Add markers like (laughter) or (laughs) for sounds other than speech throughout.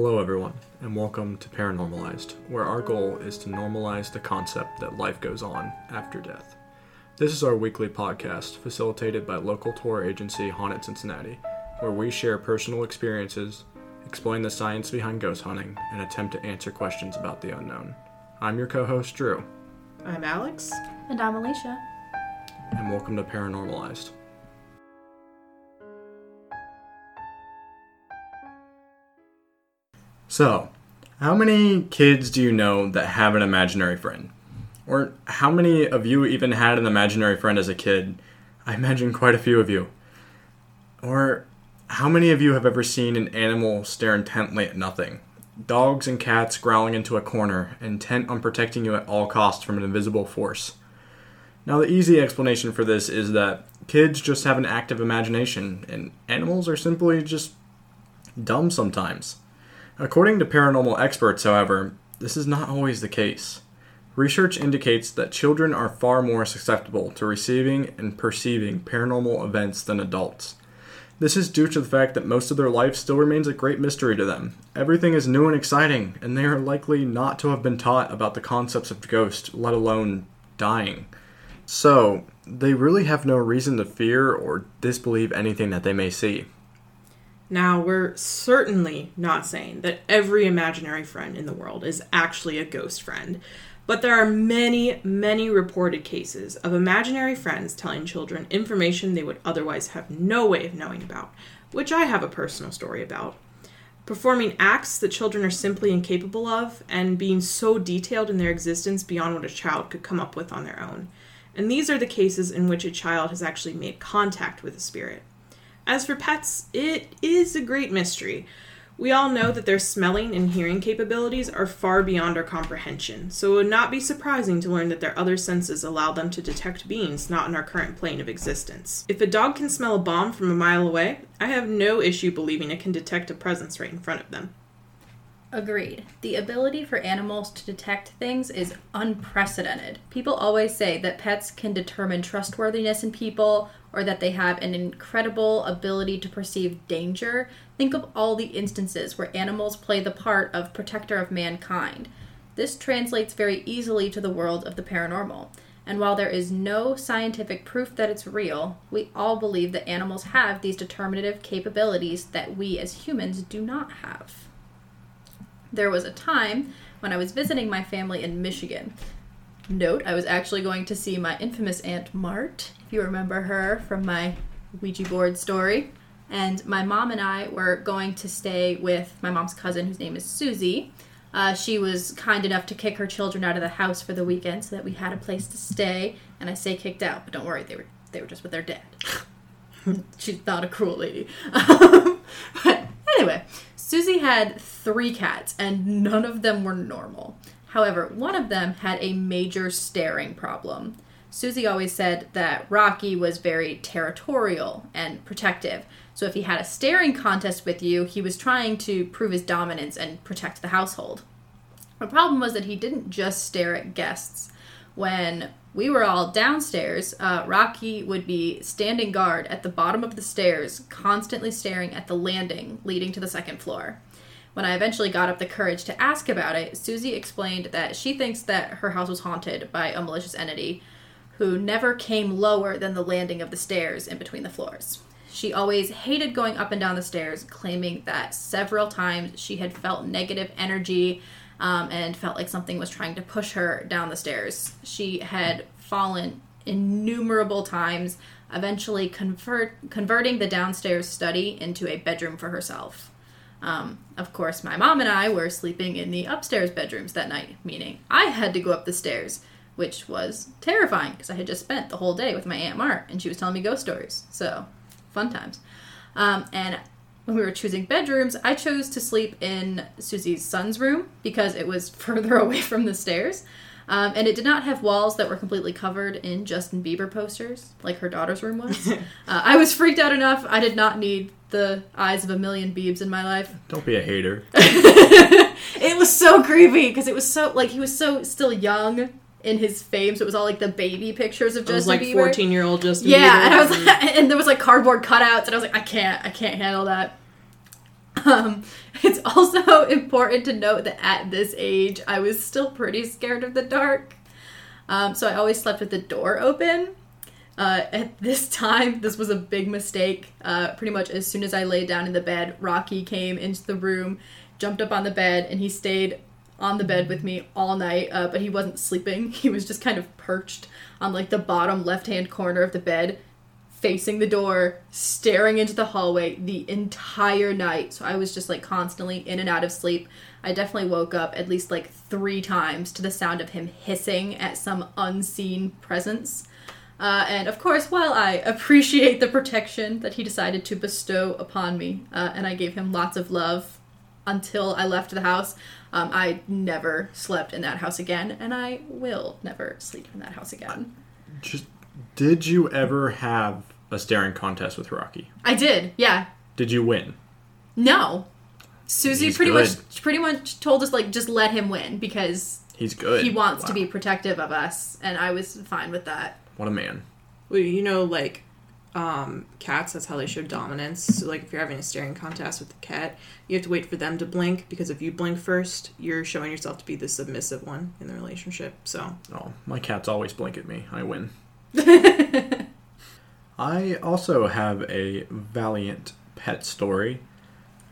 Hello, everyone, and welcome to Paranormalized, where our goal is to normalize the concept that life goes on after death. This is our weekly podcast facilitated by local tour agency Haunted Cincinnati, where we share personal experiences, explain the science behind ghost hunting, and attempt to answer questions about the unknown. I'm your co host, Drew, I'm Alex. And I'm Alicia. and welcome to Paranormalized. So, how many kids do you know that have an imaginary friend? Or how many of you even had an imaginary friend as a kid? I imagine quite a few of you. Or how many of you have ever seen an animal stare intently at nothing? Dogs and cats growling into a corner, intent on protecting you at all costs from an invisible force. Now, the easy explanation for this is that kids just have an active imagination, and animals are simply just dumb sometimes. According to paranormal experts, however, this is not always the case. Research indicates that children are far more susceptible to receiving and perceiving paranormal events than adults. This is due to the fact that most of their life still remains a great mystery to them. Everything is new and exciting, and they are likely not to have been taught about the concepts of ghosts, let alone dying. So, they really have no reason to fear or disbelieve anything that they may see. Now, we're certainly not saying that every imaginary friend in the world is actually a ghost friend, but there are many, many reported cases of imaginary friends telling children information they would otherwise have no way of knowing about, which I have a personal story about. Performing acts that children are simply incapable of, and being so detailed in their existence beyond what a child could come up with on their own. And these are the cases in which a child has actually made contact with a spirit. As for pets, it is a great mystery. We all know that their smelling and hearing capabilities are far beyond our comprehension, so it would not be surprising to learn that their other senses allow them to detect beings not in our current plane of existence. If a dog can smell a bomb from a mile away, I have no issue believing it can detect a presence right in front of them. Agreed. The ability for animals to detect things is unprecedented. People always say that pets can determine trustworthiness in people or that they have an incredible ability to perceive danger. Think of all the instances where animals play the part of protector of mankind. This translates very easily to the world of the paranormal. And while there is no scientific proof that it's real, we all believe that animals have these determinative capabilities that we as humans do not have. There was a time when I was visiting my family in Michigan. Note, I was actually going to see my infamous Aunt Mart, if you remember her from my Ouija board story. And my mom and I were going to stay with my mom's cousin, whose name is Susie. Uh, she was kind enough to kick her children out of the house for the weekend so that we had a place to stay. And I say kicked out, but don't worry, they were they were just with their dad. (laughs) She's not a cruel lady. (laughs) but anyway, Susie had three cats, and none of them were normal. However, one of them had a major staring problem. Susie always said that Rocky was very territorial and protective. So if he had a staring contest with you, he was trying to prove his dominance and protect the household. The problem was that he didn't just stare at guests. When we were all downstairs, uh, Rocky would be standing guard at the bottom of the stairs, constantly staring at the landing leading to the second floor. When I eventually got up the courage to ask about it, Susie explained that she thinks that her house was haunted by a malicious entity who never came lower than the landing of the stairs in between the floors. She always hated going up and down the stairs, claiming that several times she had felt negative energy um, and felt like something was trying to push her down the stairs. She had fallen innumerable times, eventually convert, converting the downstairs study into a bedroom for herself. Um, of course, my mom and I were sleeping in the upstairs bedrooms that night, meaning I had to go up the stairs, which was terrifying because I had just spent the whole day with my Aunt Mart and she was telling me ghost stories. So, fun times. Um, and when we were choosing bedrooms, I chose to sleep in Susie's son's room because it was (laughs) further away from the stairs. Um, and it did not have walls that were completely covered in Justin Bieber posters, like her daughter's room was. (laughs) uh, I was freaked out enough. I did not need the eyes of a million Biebs in my life. Don't be a hater. (laughs) it was so creepy because it was so like he was so still young in his fame, so it was all like the baby pictures of It was Justin like Bieber. 14 year old Justin Yeah, Bieber. and I was like, (laughs) and there was like cardboard cutouts, and I was like, I can't, I can't handle that. (laughs) Um, it's also (laughs) important to note that at this age, I was still pretty scared of the dark. Um, so I always slept with the door open. Uh, at this time, this was a big mistake. Uh, pretty much as soon as I laid down in the bed, Rocky came into the room, jumped up on the bed, and he stayed on the bed with me all night. Uh, but he wasn't sleeping. (laughs) He was just kind of perched on like the bottom left-hand corner of the bed, facing the door, staring into the hallway the entire night. So I was just like constantly in and out of sleep. I definitely woke up at least like three times to the sound of him hissing at some unseen presence. Uh, and of course, while I (laughs) appreciate the protection that he decided to bestow upon me, uh, and I gave him lots of love until I left the house, um, I never slept in that house again, and I will never sleep in that house again. Just did you ever have a staring contest with Rocky? I did, yeah. Did you win? No, Susie He's pretty good. much pretty much told us like just let him win because He's good. he wants to be protective of us, and I was fine with that. What a man. Well, you know, like um, cats, that's how they show dominance. So, like, if you're having a staring contest with the cat, you have to wait for them to blink because if you blink first, you're showing yourself to be the submissive one in the relationship. So, Oh, my cats always blink at me. I win. (laughs) I also have a valiant pet story.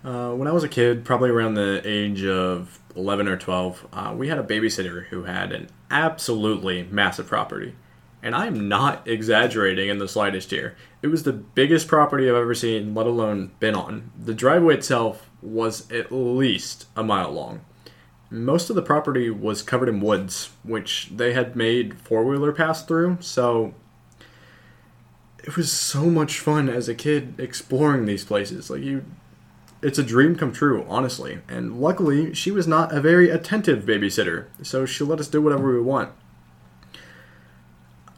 Uh, when I was a kid, probably around the age of 11 or 12, uh, we had a babysitter who had an absolutely massive property. And I'm not exaggerating in the slightest here. It was the biggest property I've ever seen, let alone been on. The driveway itself was at least a mile long. Most of the property was covered in woods, which they had made four wheeler pass through, so it was so much fun as a kid exploring these places. Like you it's a dream come true, honestly. And luckily, she was not a very attentive babysitter, so she let us do whatever we want.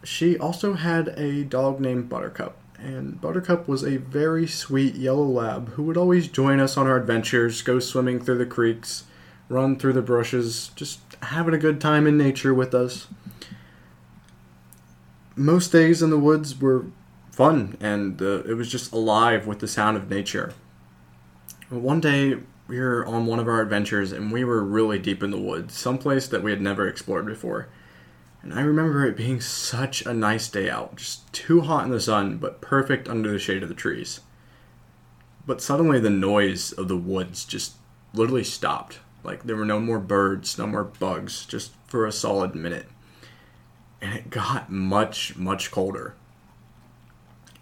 She also had a dog named Buttercup, and Buttercup was a very sweet yellow lab who would always join us on our adventures, go swimming through the creeks, run through the brushes, just having a good time in nature with us. Most days in the woods were fun, and uh, it was just alive with the sound of nature. One day, we were on one of our adventures, and we were really deep in the woods, someplace that we had never explored before. And I remember it being such a nice day out, just too hot in the sun, but perfect under the shade of the trees. But suddenly, the noise of the woods just literally stopped. Like, there were no more birds, no more bugs, just for a solid minute. And it got much, much colder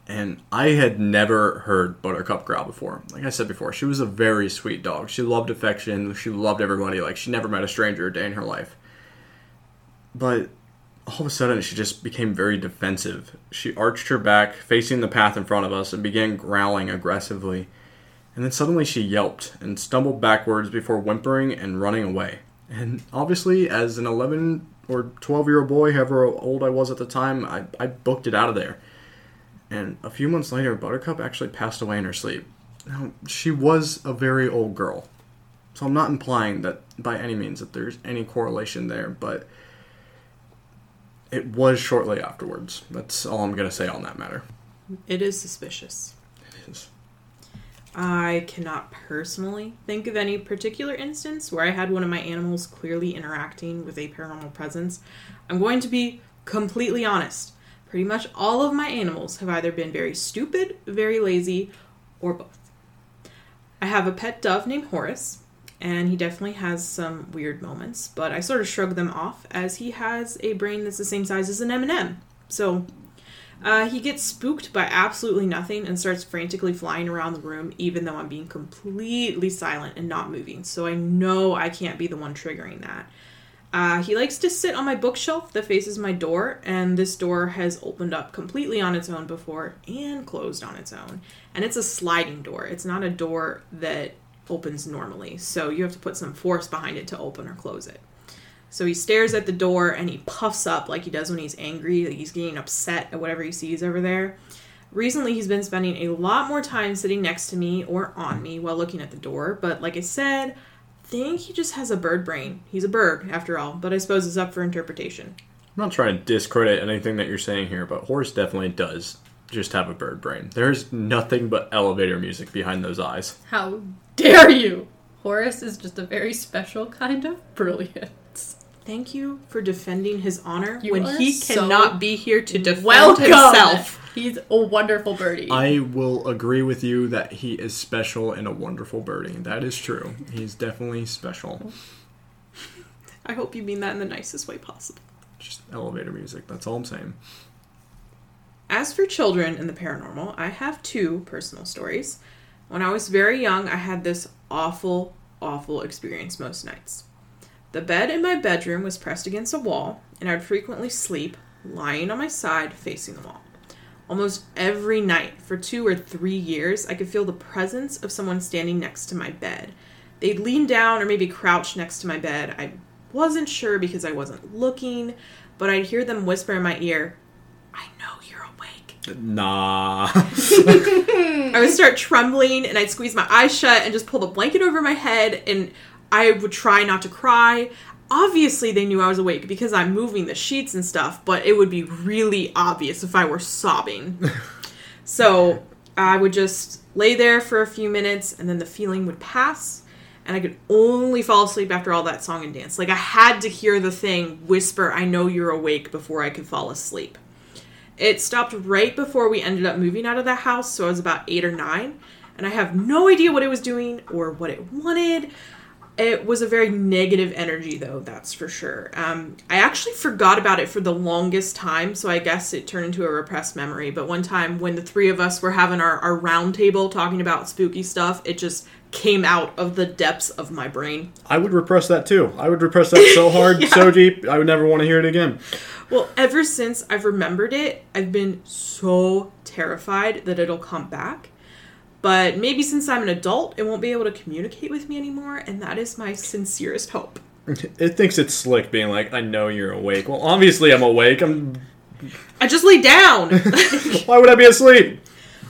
and I had never heard Buttercup growl before. Like I said before, she was a very sweet dog. She loved affection. She loved everybody. Like she never met a stranger a day in her life. But all of a sudden, she just became very defensive. She arched her back, facing the path in front of us, and began growling aggressively. And then suddenly she yelped and stumbled backwards before whimpering and running away. And obviously, as an 11 or 12 year old boy, however old I was at the time, I, I booked it out of there. And a few months later, Buttercup actually passed away in her sleep. Now, she was a very old girl. So I'm not implying that by any means that there's any correlation there, but it was shortly afterwards. That's all I'm going to say on that matter. it is suspicious. It is. I cannot personally think of any particular instance where I had one of my animals clearly interacting with a paranormal presence. I'm going to be completely honest. Pretty much all of my animals have either been very stupid, very lazy, or both. I have a pet dove named Horace, and he definitely has some weird moments, but I sort of shrug them off as he has a brain that's the same size as an M&M. So, uh, he gets spooked by absolutely nothing and starts frantically flying around the room, even though I'm being completely silent and not moving. So I know I can't be the one triggering that. Uh, he likes to sit on my bookshelf that faces my door, and this door has opened up completely on its own before and closed on its own. And it's a sliding door, it's not a door that opens normally. So you have to put some force behind it to open or close it. So he stares at the door and he puffs up like he does when he's angry, like he's getting upset at whatever he sees over there. Recently, he's been spending a lot more time sitting next to me or on me while looking at the door, but like I said, I think he just has a bird brain. He's a bird, after all, but I suppose it's up for interpretation. I'm not trying to discredit anything that you're saying here, but Horace definitely does just have a bird brain. There's nothing but elevator music behind those eyes. How dare you? Horace is just a very special kind of brilliance. Thank you for defending his honor You when are he so cannot be here to defend Welcome. himself. He's a wonderful birdie. I will agree with you that he is special and a wonderful birdie. That is true. He's definitely special. I hope you mean that in the nicest way possible. Just elevator music. That's all I'm saying. As for children and the paranormal, I have two personal stories. When I was very young, I had this awful, awful experience most nights. The bed in my bedroom was pressed against a wall, and I'd frequently sleep lying on my side facing the wall. Almost every night for two or three years, I could feel the presence of someone standing next to my bed. They'd lean down or maybe crouch next to my bed. I wasn't sure because I wasn't looking, but I'd hear them whisper in my ear, I know. Nah. (laughs) I would start trembling and I'd squeeze my eyes shut and just pull the blanket over my head and I would try not to cry. Obviously, they knew I was awake because I'm moving the sheets and stuff, but it would be really obvious if I were sobbing. (laughs) so I would just lay there for a few minutes and then the feeling would pass and I could only fall asleep after all that song and dance. Like I had to hear the thing whisper, I know you're awake before I could fall asleep. It stopped right before we ended up moving out of the house, so I was about eight or nine, and I have no idea what it was doing or what it wanted. It was a very negative energy, though, that's for sure. Um, I actually forgot about it for the longest time, so I guess it turned into a repressed memory. But one time when the three of us were having our, our round table talking about spooky stuff, it just came out of the depths of my brain. I would repress that too. I would repress that so (laughs) hard, so deep, I would never want to hear it again. Well, ever since I've remembered it, I've been so terrified that it'll come back. But maybe since I'm an adult, it won't be able to communicate with me anymore, and that is my sincerest hope. It thinks it's slick being like, I know you're awake. Well, obviously I'm awake. I'm. I just lay down. (laughs) (laughs) Why would I be asleep?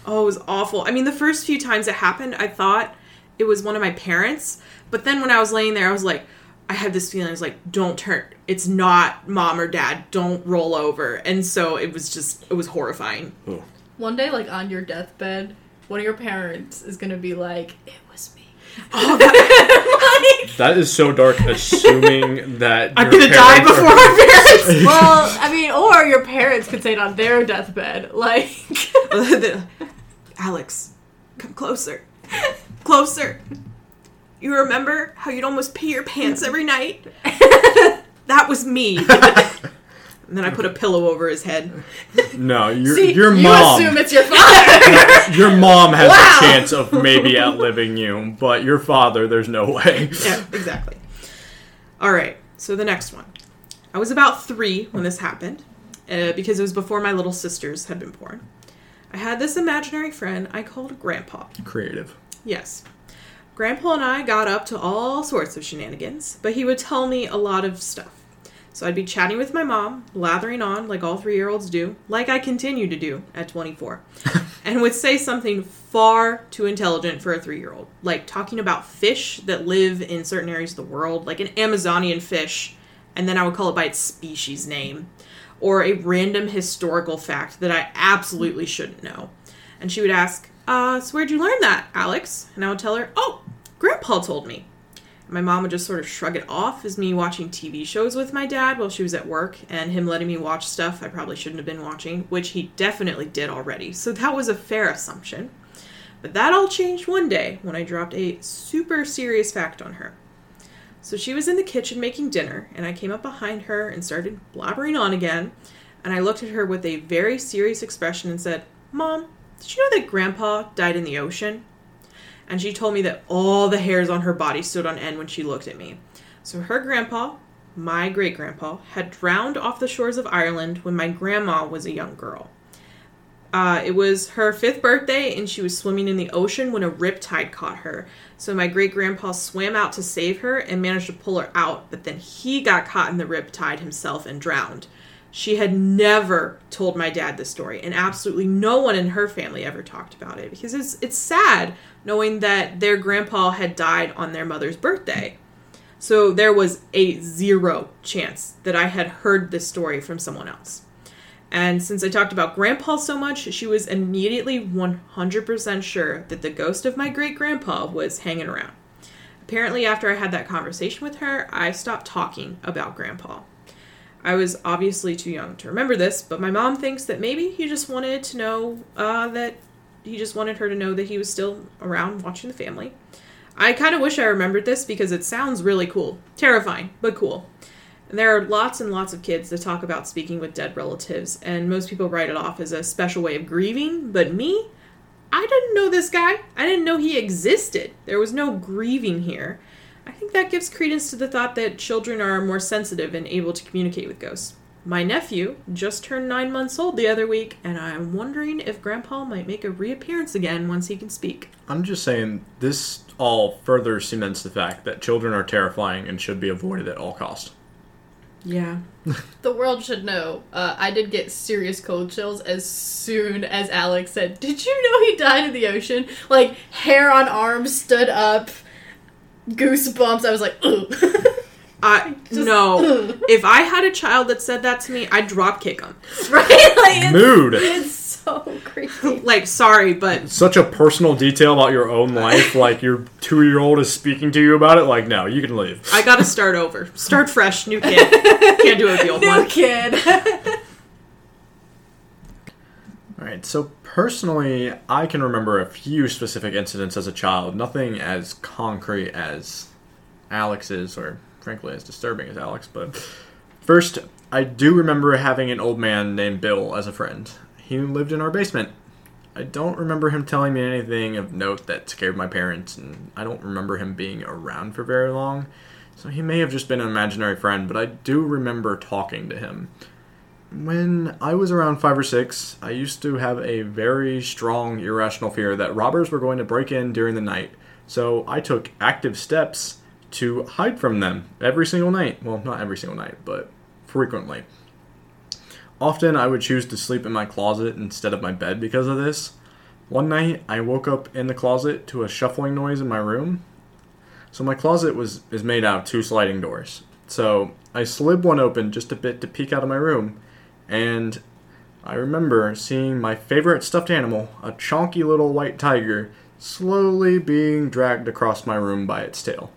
oh, it was awful. I mean, the first few times it happened, I thought it was one of my parents, but then when I was laying there, I was like, I had this feeling. I was like, "Don't turn. It's not mom or dad. Don't roll over." And so it was just, it was horrifying. Oh. One day, like on your deathbed, one of your parents is gonna be like, "It was me." (laughs) Oh, that, That is so dark, assuming that I'm your gonna die parents are- before my (laughs) parents. (laughs) well, I mean, or your parents could say it on their deathbed, like. Alex, come closer. Closer. You remember how you'd almost pee your pants every night? that was me. And then I put a pillow over his head. No, (laughs) your See, your you assume it's your father. (laughs) your mom has Wow. a chance of maybe (laughs) outliving you, but your father, there's no way. Yeah, exactly. All right, so the next one. I was about three when this happened, uh, because it was before my little sisters had been born. I had this imaginary friend I called Grandpa. Creative. Yes. Grandpa and I got up to all sorts of shenanigans, but he would tell me a lot of stuff. So I'd be chatting with my mom, lathering on like all three year olds do, like I continue to do at 24, (laughs) and would say something far too intelligent for a three year old, like talking about fish that live in certain areas of the world, like an Amazonian fish, and then I would call it by its species name, or a random historical fact that I absolutely shouldn't know. And she would ask, uh, so where'd you learn that, Alex? And I would tell her, oh, Grandpa told me. My mom would just sort of shrug it off as me watching TV shows with my dad while she was at work and him letting me watch stuff I probably shouldn't have been watching, which he definitely did already. So that was a fair assumption. But that all changed one day when I dropped a super serious fact on her. So she was in the kitchen making dinner, and I came up behind her and started blabbering on again. And I looked at her with a very serious expression and said, Mom, did you know that Grandpa died in the ocean? And she told me that all the hairs on her body stood on end when she looked at me. So her grandpa, my great grandpa, had drowned off the shores of Ireland when my grandma was a young girl. Uh, it was her fifth birthday, and she was swimming in the ocean when a riptide caught her. So my great grandpa swam out to save her and managed to pull her out, but then he got caught in the riptide himself and drowned. She had never told my dad this story, and absolutely no one in her family ever talked about it because it's it's sad knowing that their grandpa had died on their mother's birthday. So there was a zero chance that I had heard this story from someone else. And since I talked about Grandpa so much, she was immediately 100% sure that the ghost of my great grandpa was hanging around. Apparently, after I had that conversation with her, I stopped talking about Grandpa. I was obviously too young to remember this, but my mom thinks that maybe he just wanted to know uh, that he just wanted her to know that he was still around watching the family. I kind of wish I remembered this because it sounds really cool. Terrifying, but cool. And there are lots and lots of kids that talk about speaking with dead relatives, and most people write it off as a special way of grieving, but me? I didn't know this guy. I didn't know he existed. There was no grieving here. I think that gives credence to the thought that children are more sensitive and able to communicate with ghosts. My nephew just turned nine months old the other week, and I'm wondering if Grandpa might make a reappearance again once he can speak. I'm just saying this all further cements the fact that children are terrifying and should be avoided at all costs. Yeah. (laughs) The world should know. Uh, I did get serious cold chills as soon as Alex said, Did you know he died in the ocean? Like, hair on arms stood up, goosebumps. I was like, Ugh. I (laughs) Just- no. if I had a child that said that to me, I'd drop kick him. (laughs) right? Like, it's, (laughs) Mood. it's so creepy. Like, sorry, but Such a personal detail about your own life, like your two year old is speaking to you about it. Like, no, you can leave. I gotta start over. Start fresh, new kid. Can't do it with the old New one. kid. All right, so personally, I can remember a few specific incidents as a child, nothing as concrete as Alex's, or frankly, as disturbing as Alex. But first, I do remember having an old man named Bill as a friend. He lived in our basement. I don't remember him telling me anything of note that scared my parents, and I don't remember him being around for very long. So he may have just been an imaginary friend, but I do remember talking to him. When I was around five or six, I used to have a very strong irrational fear that robbers were going to break in during the night. So I took active steps to hide from them every single night. Well, not every single night, but frequently. Often I would choose to sleep in my closet instead of my bed because of this. One night I woke up in the closet to a shuffling noise in my room. So my closet was is made out of two sliding doors. So I slid one open just a bit to peek out of my room, and I remember seeing my favorite stuffed animal, a chonky little white tiger, slowly being dragged across my room by its tail.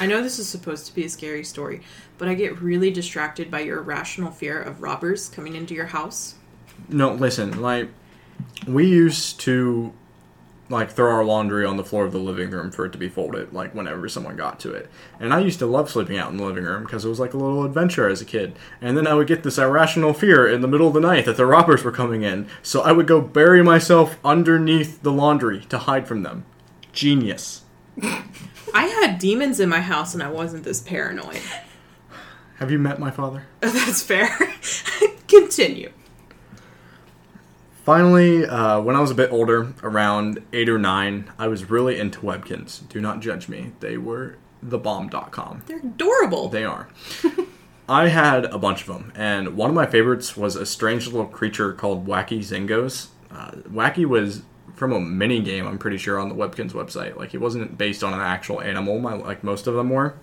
I know this is supposed to be a scary story, but I get really distracted by your irrational fear of robbers coming into your house. No, listen, like we used to like throw our laundry on the floor of the living room for it to be folded like whenever someone got to it. And I used to love sleeping out in the living room because it was like a little adventure as a kid. And then I would get this irrational fear in the middle of the night that the robbers were coming in. So I would go bury myself underneath the laundry to hide from them. Genius. (laughs) I had demons in my house and I wasn't this paranoid. Have you met my father? (laughs) That's fair. (laughs) Continue. Finally, uh, when I was a bit older, around eight or nine, I was really into Webkinz. Do not judge me. They were thebomb.com. They're adorable. They are. (laughs) I had a bunch of them, and one of my favorites was a strange little creature called Wacky Zingoz. Uh, Wacky was from a mini game, I'm pretty sure, on the Webkinz website. Like, he wasn't based on an actual animal, my, like most of them were.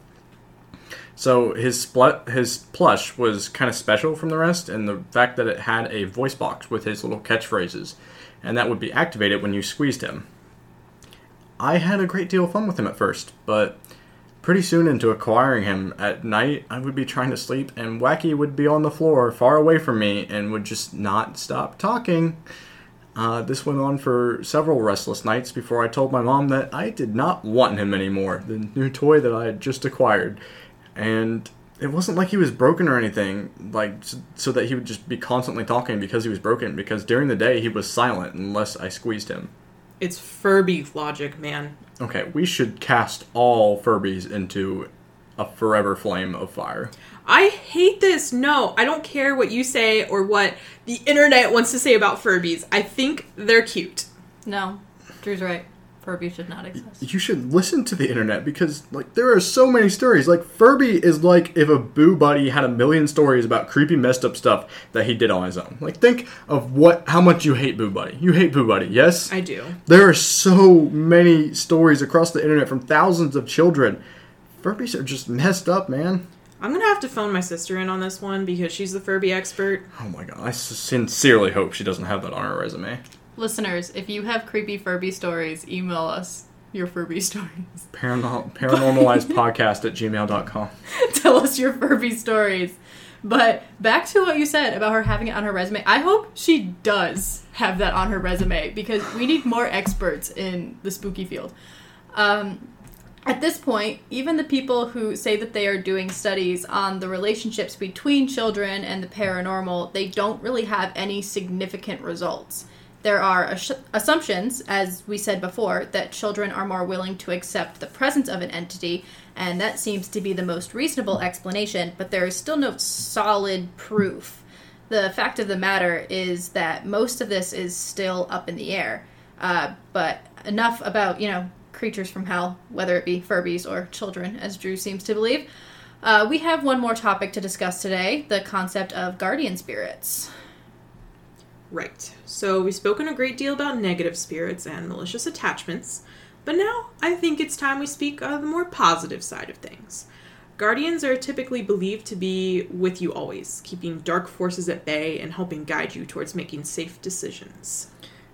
So his spl- his plush was kind of special from the rest, and the fact that it had a voice box with his little catchphrases, and that would be activated when you squeezed him. I had a great deal of fun with him at first, but pretty soon into acquiring him at night, I would be trying to sleep, and Wacky would be on the floor far away from me and would just not stop talking. Uh, this went on for several restless nights before I told my mom that I did not want him anymore, the new toy that I had just acquired. And it wasn't like he was broken or anything, like so that he would just be constantly talking because he was broken. Because during the day he was silent unless I squeezed him. It's Furby logic, man. Okay, we should cast all Furbies into a forever flame of fire. I hate this. No, I don't care what you say or what the internet wants to say about Furbies. I think they're cute. No, Drew's right. Furby should not exist. You should listen to the internet because like there are so many stories. Like Furby is like if a Boo Buddy had a million stories about creepy messed up stuff that he did on his own. Like think of what how much you hate Boo Buddy. You hate Boo Buddy, yes? I do. There are so many stories across the internet from thousands of children. Furbies are just messed up, man. I'm gonna have to phone my sister in on this one because she's the Furby expert. Oh my god, I sincerely hope she doesn't have that on her resume. Listeners, if you have creepy Furby stories, email us your Furby (laughs) stories. Paranor- paranormalized (laughs) podcast at gmail.com. Tell us your Furby stories. But back to what you said about her having it on her resume. I hope she does have that on her resume because we need more experts in the spooky field. Um, at this point, even the people who say that they are doing studies on the relationships between children and the paranormal, they don't really have any significant results. There are ass- assumptions, as we said before, that children are more willing to accept the presence of an entity, and that seems to be the most reasonable explanation, but there is still no solid proof. The fact of the matter is that most of this is still up in the air. Uh, but enough about, you know, creatures from hell, whether it be Furbies or children, as Drew seems to believe. Uh, we have one more topic to discuss today the concept of guardian spirits. Right. So we've spoken a great deal about negative spirits and malicious attachments, but now I think it's time we speak of the more positive side of things. Guardians are typically believed to be with you always, keeping dark forces at bay and helping guide you towards making safe decisions.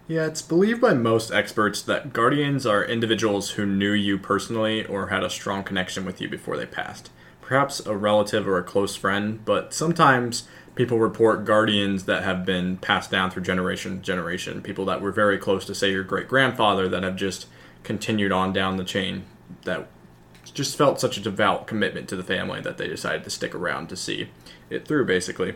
Yeah, it's believed by most experts that guardians are individuals who knew you personally or had a strong connection with you before they passed. Perhaps a relative or a close friend, but sometimes people report guardians that have been passed down through generation to generation. People that were very close to, say, your great grandfather that have just continued on down the chain that just felt such a devout commitment to the family that they decided to stick around to see it through, basically.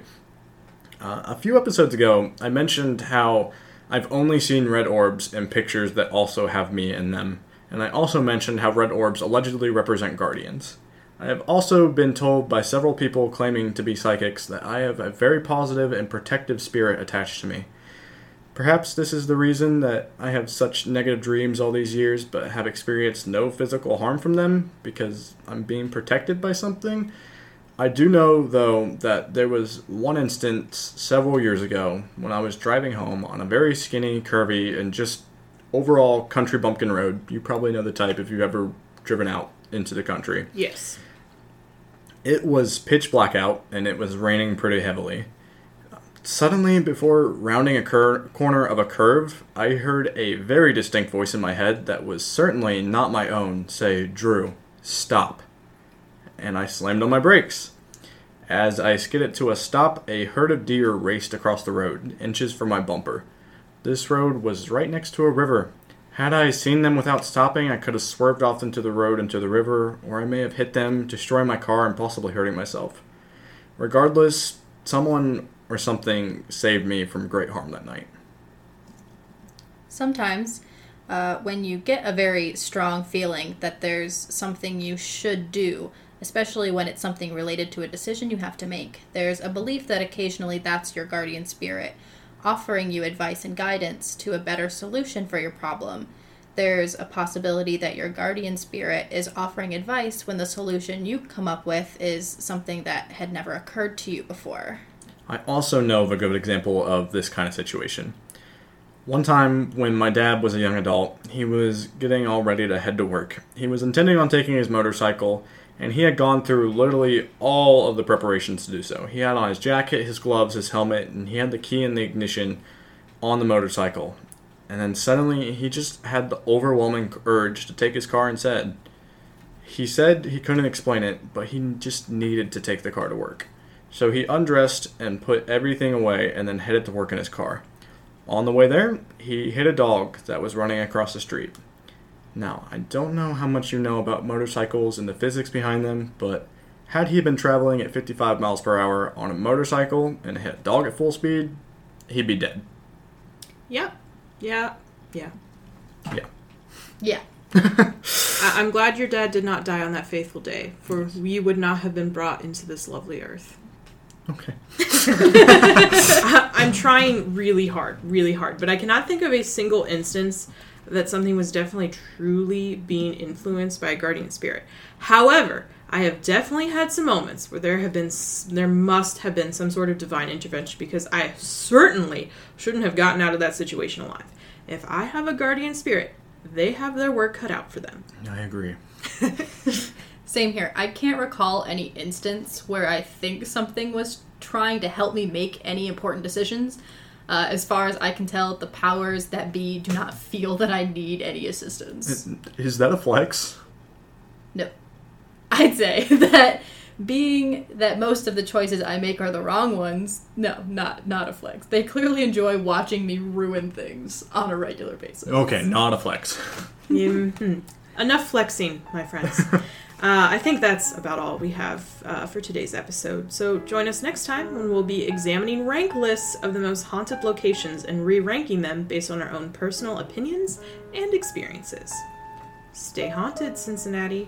Uh, a few episodes ago, I mentioned how I've only seen red orbs in pictures that also have me in them, and I also mentioned how red orbs allegedly represent guardians. I have also been told by several people claiming to be psychics that I have a very positive and protective spirit attached to me. Perhaps this is the reason that I have such negative dreams all these years, but have experienced no physical harm from them because I'm being protected by something. I do know, though, that there was one instance several years ago when I was driving home on a very skinny, curvy, and just overall country bumpkin road. You probably know the type if you've ever driven out into the country. Yes. It was pitch black out and it was raining pretty heavily. Suddenly, before rounding a cur- corner of a curve, I heard a very distinct voice in my head that was certainly not my own say, Drew, stop. And I slammed on my brakes. As I skidded to a stop, a herd of deer raced across the road, inches from my bumper. This road was right next to a river. Had I seen them without stopping, I could have swerved off into the road into the river, or I may have hit them, destroying my car, and possibly hurting myself. Regardless, someone or something saved me from great harm that night. Sometimes, uh, when you get a very strong feeling that there's something you should do, especially when it's something related to a decision you have to make, there's a belief that occasionally that's your guardian spirit offering you advice and guidance to a better solution for your problem. There's a possibility that your guardian spirit is offering advice when the solution you come up with is something that had never occurred to you before. I also know of a good example of this kind of situation. One time, when my dad was a young adult, he was getting all ready to head to work. He was intending on taking his motorcycle, and he had gone through literally all of the preparations to do so. He had on his jacket, his gloves, his helmet, and he had the key in the ignition on the motorcycle. And then suddenly, he just had the overwhelming urge to take his car and said, he said he couldn't explain it, but he just needed to take the car to work. So he undressed and put everything away and then headed to work in his car. On the way there, he hit a dog that was running across the street. Now, I don't know how much you know about motorcycles and the physics behind them, but had he been traveling at 55 miles per hour on a motorcycle and hit a dog at full speed, he'd be dead. Yep. Yeah. Yeah. Yeah. Yeah. (laughs) I- I'm glad your dad did not die on that faithful day, for we would not have been brought into this lovely earth. Okay. (laughs) I- I'm trying really hard, really hard, but I cannot think of a single instance that something was definitely truly being influenced by a guardian spirit. However, I have definitely had some moments where there have been there must have been some sort of divine intervention because I certainly shouldn't have gotten out of that situation alive. If I have a guardian spirit, they have their work cut out for them. I agree. (laughs) Same here. I can't recall any instance where I think something was trying to help me make any important decisions. Uh, as far as I can tell, the powers that be do not feel that I need any assistance. Is that a flex? No. I'd say (laughs) that being that most of the choices I make are the wrong ones, no, not not a flex. They clearly enjoy watching me ruin things on a regular basis. Okay, not a flex. (laughs) Mhm. Enough flexing, my friends. (laughs) uh, I think that's about all we have uh, for today's episode. So join us next time when we'll be examining rank lists of the most haunted locations and re ranking them based on our own personal opinions and experiences. Stay haunted, Cincinnati.